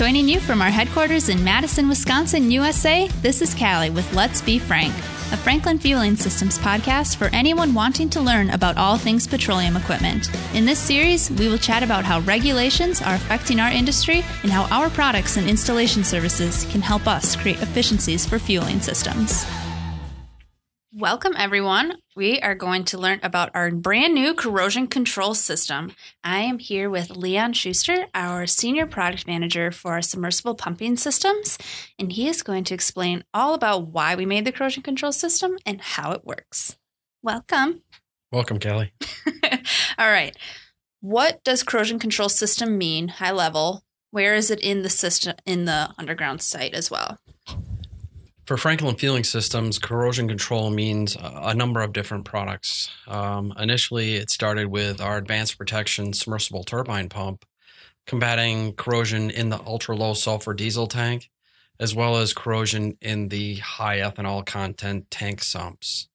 Joining you from our headquarters in Madison, Wisconsin, USA, this is Callie with Let's Be Frank, a Franklin Fueling Systems podcast for anyone wanting to learn about all things petroleum equipment. In this series, we will chat about how regulations are affecting our industry and how our products and installation services can help us create efficiencies for fueling systems. Welcome, everyone. We are going to learn about our brand new corrosion control system. I am here with Leon Schuster, our senior product manager for our submersible pumping systems, and he is going to explain all about why we made the corrosion control system and how it works. Welcome. Welcome, Kelly. all right. What does corrosion control system mean, high level? Where is it in the system in the underground site as well? For Franklin Fueling Systems, corrosion control means a number of different products. Um, initially, it started with our advanced protection submersible turbine pump, combating corrosion in the ultra low sulfur diesel tank, as well as corrosion in the high ethanol content tank sumps.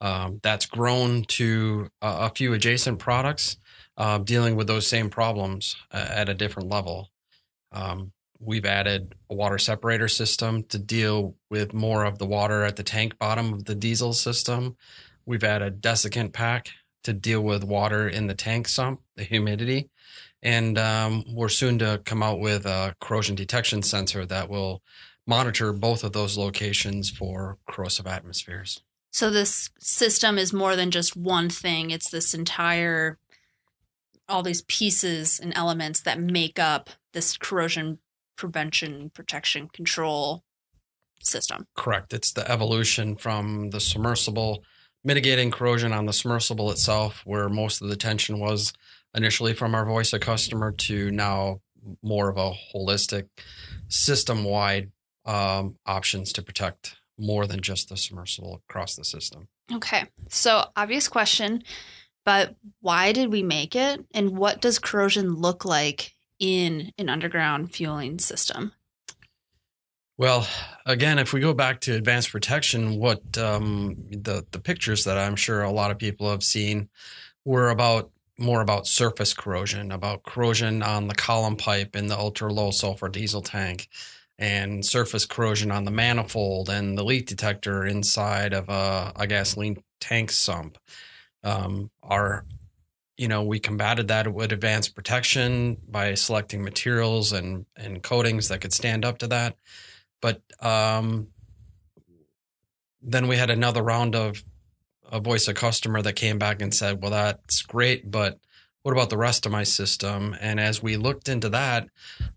Um, that's grown to a, a few adjacent products uh, dealing with those same problems uh, at a different level. Um, we've added a water separator system to deal with more of the water at the tank bottom of the diesel system. We've added a desiccant pack to deal with water in the tank sump, the humidity. And um, we're soon to come out with a corrosion detection sensor that will monitor both of those locations for corrosive atmospheres. So this system is more than just one thing. It's this entire all these pieces and elements that make up this corrosion prevention, protection, control system. Correct. It's the evolution from the submersible, mitigating corrosion on the submersible itself, where most of the tension was initially from our voice of customer to now more of a holistic, system wide um, options to protect more than just the submersible across the system. Okay. So, obvious question, but why did we make it? And what does corrosion look like in an underground fueling system? Well, again, if we go back to advanced protection, what um, the the pictures that I'm sure a lot of people have seen were about more about surface corrosion, about corrosion on the column pipe in the ultra low sulfur diesel tank, and surface corrosion on the manifold and the leak detector inside of a, a gasoline tank sump. Um, our you know, we combated that with advanced protection by selecting materials and and coatings that could stand up to that. But um, then we had another round of a voice of customer that came back and said, "Well, that's great, but what about the rest of my system?" And as we looked into that,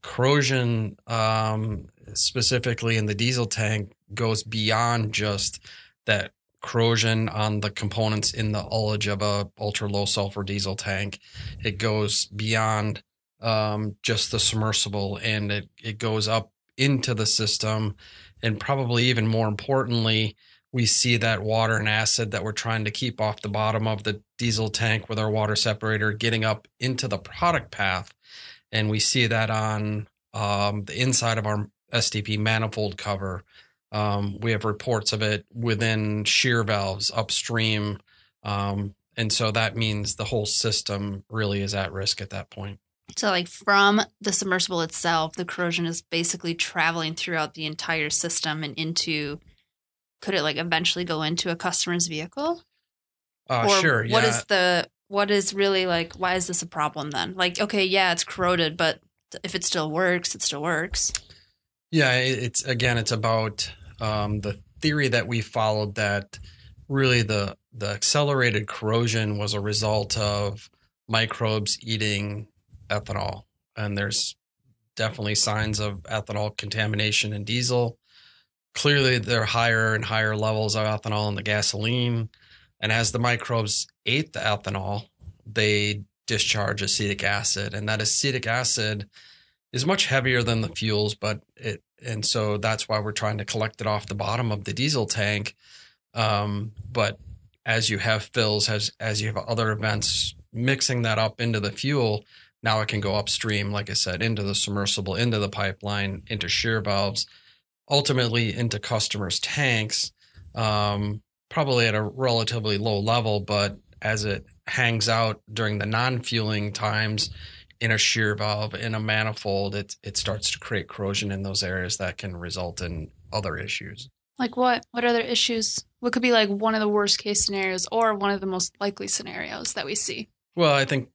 corrosion, um, specifically in the diesel tank, goes beyond just that corrosion on the components in the ullage of a ultra low sulfur diesel tank. It goes beyond um, just the submersible and it, it goes up into the system. And probably even more importantly, we see that water and acid that we're trying to keep off the bottom of the diesel tank with our water separator getting up into the product path. And we see that on um, the inside of our STP manifold cover um, we have reports of it within shear valves upstream. Um, and so that means the whole system really is at risk at that point. So, like from the submersible itself, the corrosion is basically traveling throughout the entire system and into. Could it like eventually go into a customer's vehicle? Uh, or sure. What yeah. is the what is really like? Why is this a problem then? Like, okay, yeah, it's corroded, but if it still works, it still works. Yeah, it's again, it's about um, the theory that we followed that really the the accelerated corrosion was a result of microbes eating ethanol, and there's definitely signs of ethanol contamination in diesel. Clearly, there are higher and higher levels of ethanol in the gasoline, and as the microbes ate the ethanol, they discharge acetic acid, and that acetic acid is much heavier than the fuels, but it and so that's why we're trying to collect it off the bottom of the diesel tank. Um, but as you have fills, as as you have other events mixing that up into the fuel, now it can go upstream, like I said, into the submersible, into the pipeline, into shear valves, ultimately into customers' tanks, um, probably at a relatively low level, but as it hangs out during the non-fueling times, in a shear valve, in a manifold, it it starts to create corrosion in those areas that can result in other issues. Like what? What other issues? What could be like one of the worst case scenarios or one of the most likely scenarios that we see? Well, I think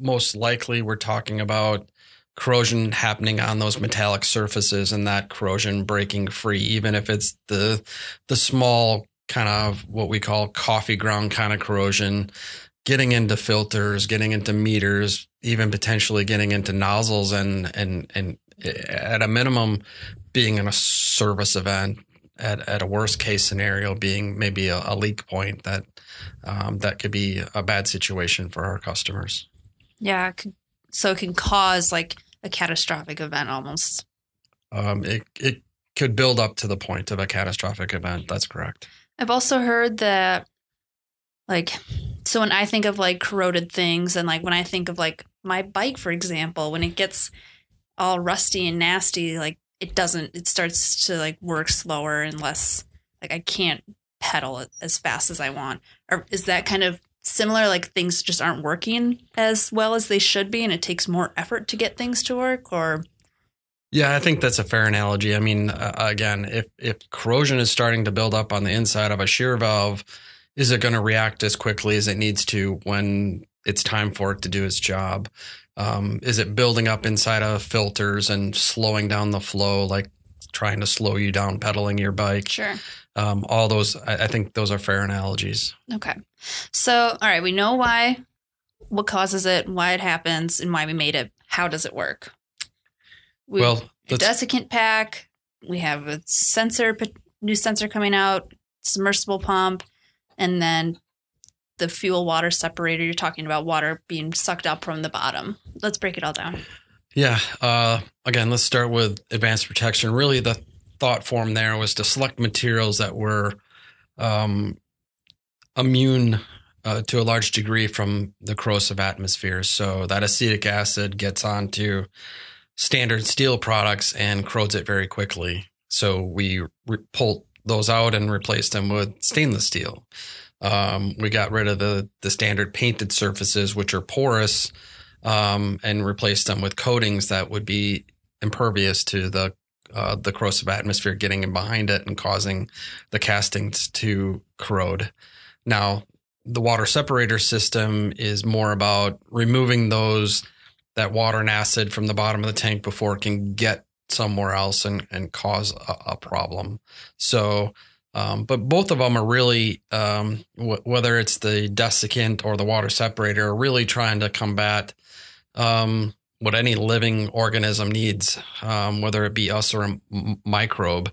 most likely we're talking about corrosion happening on those metallic surfaces and that corrosion breaking free, even if it's the the small kind of what we call coffee ground kind of corrosion, getting into filters, getting into meters, even potentially getting into nozzles and and and at a minimum being in a service event at, at a worst case scenario being maybe a, a leak point that um, that could be a bad situation for our customers. Yeah, it could, so it can cause like a catastrophic event almost. Um, it it could build up to the point of a catastrophic event. That's correct. I've also heard that, like, so when I think of like corroded things, and like when I think of like my bike, for example, when it gets all rusty and nasty, like it doesn't, it starts to like work slower and less, like I can't pedal as fast as I want. Or is that kind of similar like things just aren't working as well as they should be and it takes more effort to get things to work or yeah i think that's a fair analogy i mean uh, again if if corrosion is starting to build up on the inside of a shear valve is it going to react as quickly as it needs to when it's time for it to do its job? Um, is it building up inside of filters and slowing down the flow like trying to slow you down pedaling your bike? Sure. Um, all those I, I think those are fair analogies. Okay. So all right we know why what causes it why it happens and why we made it. How does it work? We, well a desiccant pack we have a sensor new sensor coming out submersible pump and then the fuel water separator you're talking about water being sucked up from the bottom let's break it all down yeah uh, again let's start with advanced protection really the thought form there was to select materials that were um, immune uh, to a large degree from the corrosive atmosphere. So that acetic acid gets onto standard steel products and corrodes it very quickly. So we re- pulled those out and replaced them with stainless steel. Um, we got rid of the the standard painted surfaces, which are porous, um, and replaced them with coatings that would be impervious to the uh, the corrosive atmosphere getting in behind it and causing the castings to corrode. Now, the water separator system is more about removing those that water and acid from the bottom of the tank before it can get somewhere else and, and cause a, a problem. So, um, but both of them are really, um, w- whether it's the desiccant or the water separator, are really trying to combat um, what any living organism needs, um, whether it be us or a m- microbe.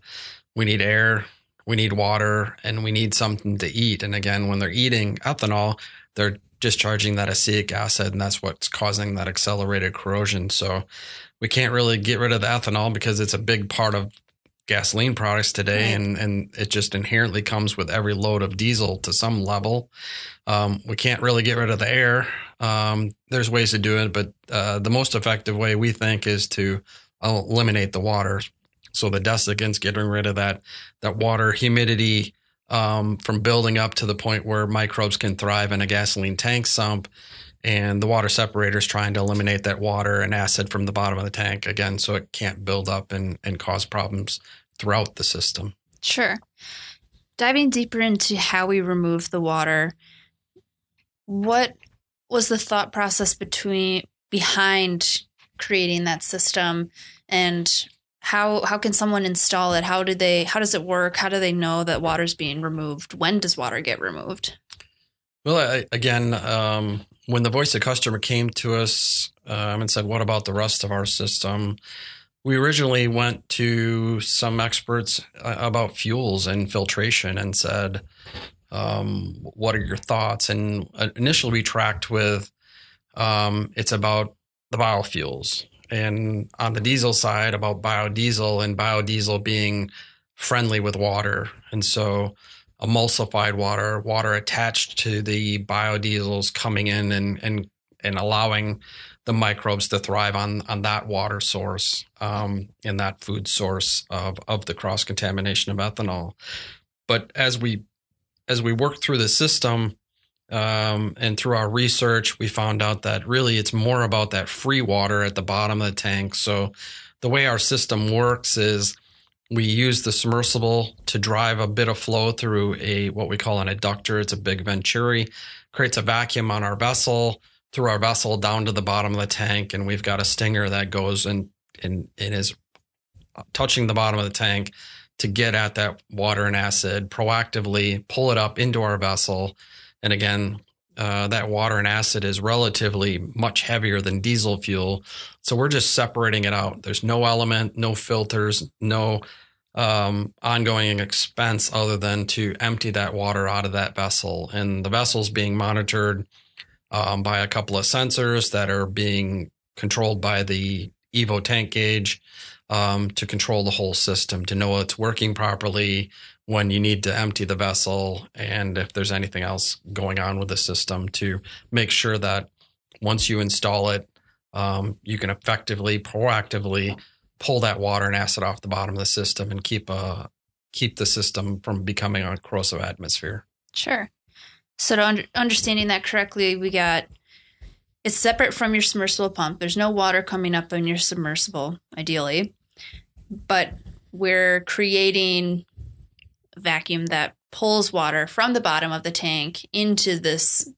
We need air, we need water, and we need something to eat. And again, when they're eating ethanol, they're discharging that acetic acid, and that's what's causing that accelerated corrosion. So we can't really get rid of the ethanol because it's a big part of gasoline products today, right. and and it just inherently comes with every load of diesel to some level. Um, we can't really get rid of the air. Um, there's ways to do it, but uh, the most effective way we think is to eliminate the water. So the desiccants, getting rid of that that water humidity um, from building up to the point where microbes can thrive in a gasoline tank sump, and the water separator is trying to eliminate that water and acid from the bottom of the tank again, so it can't build up and and cause problems throughout the system. Sure. Diving deeper into how we remove the water, what was the thought process between behind creating that system and how how can someone install it? How do they how does it work? How do they know that water's being removed? When does water get removed? Well I, again um, when the voice of customer came to us um, and said what about the rest of our system? We originally went to some experts uh, about fuels and filtration and said um, what are your thoughts? And uh, initially we tracked with um, it's about the biofuels. And on the diesel side, about biodiesel and biodiesel being friendly with water. And so emulsified water, water attached to the biodiesels coming in and, and, and allowing the microbes to thrive on, on that water source um, and that food source of, of the cross contamination of ethanol. But as we as we work through the system, Um, and through our research, we found out that really it's more about that free water at the bottom of the tank. So the way our system works is we use the submersible to drive a bit of flow through a what we call an eductor. It's a big venturi, creates a vacuum on our vessel through our vessel down to the bottom of the tank, and we've got a stinger that goes and and, and is touching the bottom of the tank to get at that water and acid, proactively pull it up into our vessel. And again, uh, that water and acid is relatively much heavier than diesel fuel. So we're just separating it out. There's no element, no filters, no um, ongoing expense other than to empty that water out of that vessel. And the vessel's being monitored um, by a couple of sensors that are being controlled by the Evo tank gauge um, to control the whole system, to know it's working properly when you need to empty the vessel, and if there's anything else going on with the system to make sure that once you install it, um, you can effectively, proactively pull that water and acid off the bottom of the system and keep uh, keep the system from becoming a corrosive atmosphere. Sure. So to un- understanding that correctly, we got it's separate from your submersible pump. There's no water coming up in your submersible, ideally but we're creating a vacuum that pulls water from the bottom of the tank into this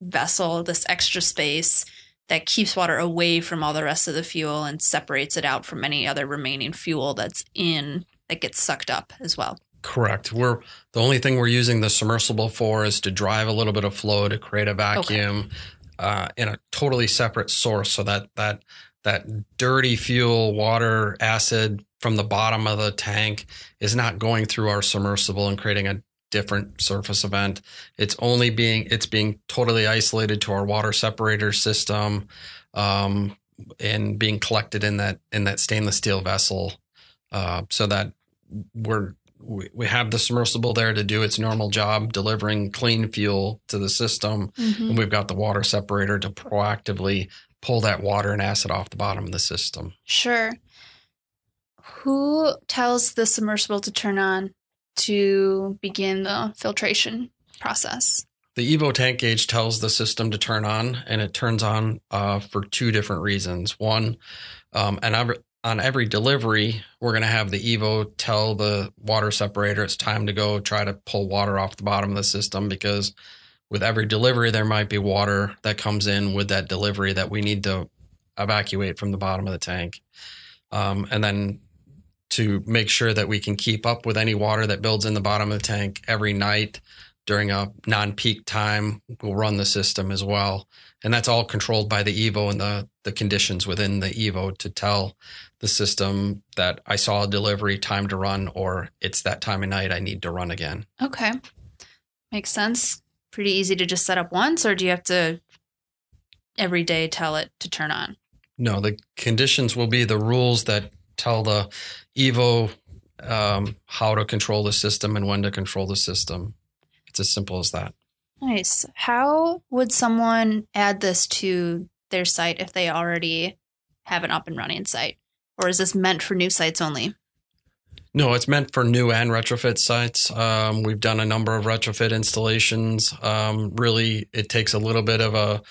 vessel, this extra space that keeps water away from all the rest of the fuel and separates it out from any other remaining fuel that's in that gets sucked up as well. Correct. We're the only thing we're using the submersible for is to drive a little bit of flow to create a vacuum okay. uh, in a totally separate source, so that that that dirty fuel, water, acid from the bottom of the tank is not going through our submersible and creating a different surface event. It's only being it's being totally isolated to our water separator system, um, and being collected in that in that stainless steel vessel, uh, so that we're we, we have the submersible there to do its normal job, delivering clean fuel to the system, mm-hmm. and we've got the water separator to proactively pull that water and acid off the bottom of the system. Sure. Who tells the submersible to turn on to begin the filtration process? The Evo tank gauge tells the system to turn on, and it turns on uh, for two different reasons. One, um, and on every delivery, we're going to have the Evo tell the water separator it's time to go try to pull water off the bottom of the system because with every delivery, there might be water that comes in with that delivery that we need to evacuate from the bottom of the tank. Um, and then to make sure that we can keep up with any water that builds in the bottom of the tank every night during a non-peak time, we'll run the system as well. And that's all controlled by the Evo and the, the conditions within the Evo to tell the system that I saw a delivery time to run or it's that time of night I need to run again. Okay. Makes sense pretty easy to just set up once, or do you have to every day tell it to turn on? No, the conditions will be the rules that tell the Evo um, how to control the system and when to control the system. It's as simple as that. Nice. How would someone add this to their site if they already have an up and running site? Or is this meant for new sites only? No, it's meant for new and retrofit sites. Um, we've done a number of retrofit installations. Um, really, it takes a little bit of a,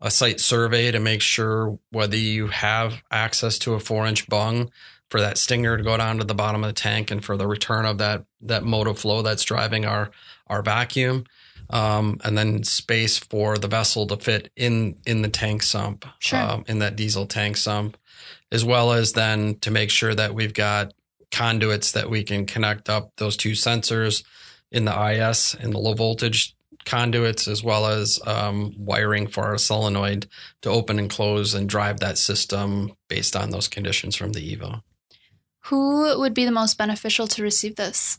a site survey to make sure whether you have access to a four inch bung for that stinger to go down to the bottom of the tank and for the return of that that of flow that's driving our our vacuum. Um, and then space for the vessel to fit in in the tank sump, sure. um, in that diesel tank sump, as well as then to make sure that we've got conduits that we can connect up those two sensors in the IS and the low voltage conduits, as well as um, wiring for our solenoid to open and close and drive that system based on those conditions from the Evo. Who would be the most beneficial to receive this?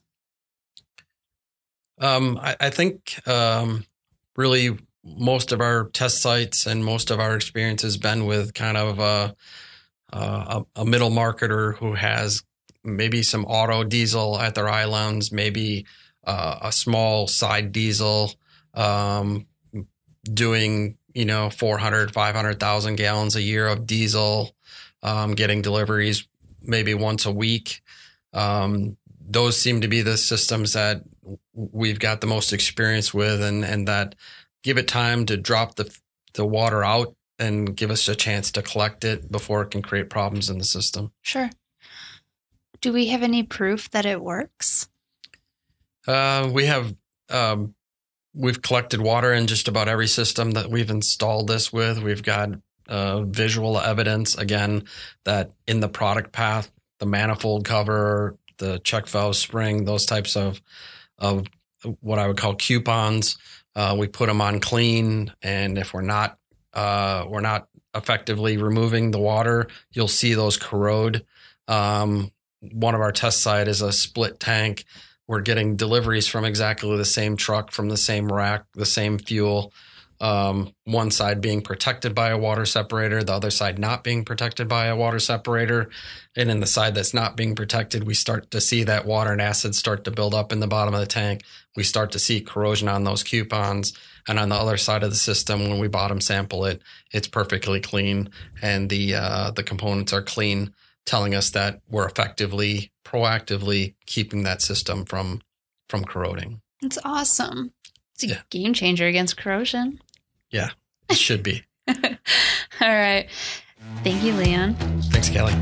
Um, I, I, think um, really most of our test sites and most of our experience has been with kind of a, a, a middle marketer who has maybe some auto diesel at their islands, maybe uh, a small side diesel um, doing, you know, 400, 500,000 gallons a year of diesel, um, getting deliveries maybe once a week. Um, those seem to be the systems that we've got the most experience with and, and that give it time to drop the the water out and give us a chance to collect it before it can create problems in the system. Sure. Do we have any proof that it works? Uh, we have um, we've collected water in just about every system that we've installed this with. We've got uh, visual evidence again that in the product path, the manifold cover, the check valve spring, those types of of what I would call coupons. Uh, we put them on clean, and if we're not uh, we're not effectively removing the water, you'll see those corrode. Um, one of our test site is a split tank. We're getting deliveries from exactly the same truck, from the same rack, the same fuel. Um, one side being protected by a water separator, the other side not being protected by a water separator. And in the side that's not being protected, we start to see that water and acid start to build up in the bottom of the tank. We start to see corrosion on those coupons. And on the other side of the system, when we bottom sample it, it's perfectly clean and the uh, the components are clean, telling us that we're effectively, proactively keeping that system from from corroding. It's awesome. It's a Yeah. game changer against corrosion. Yeah, it should be. All right. Thank you, Leon. Thanks, Kelly.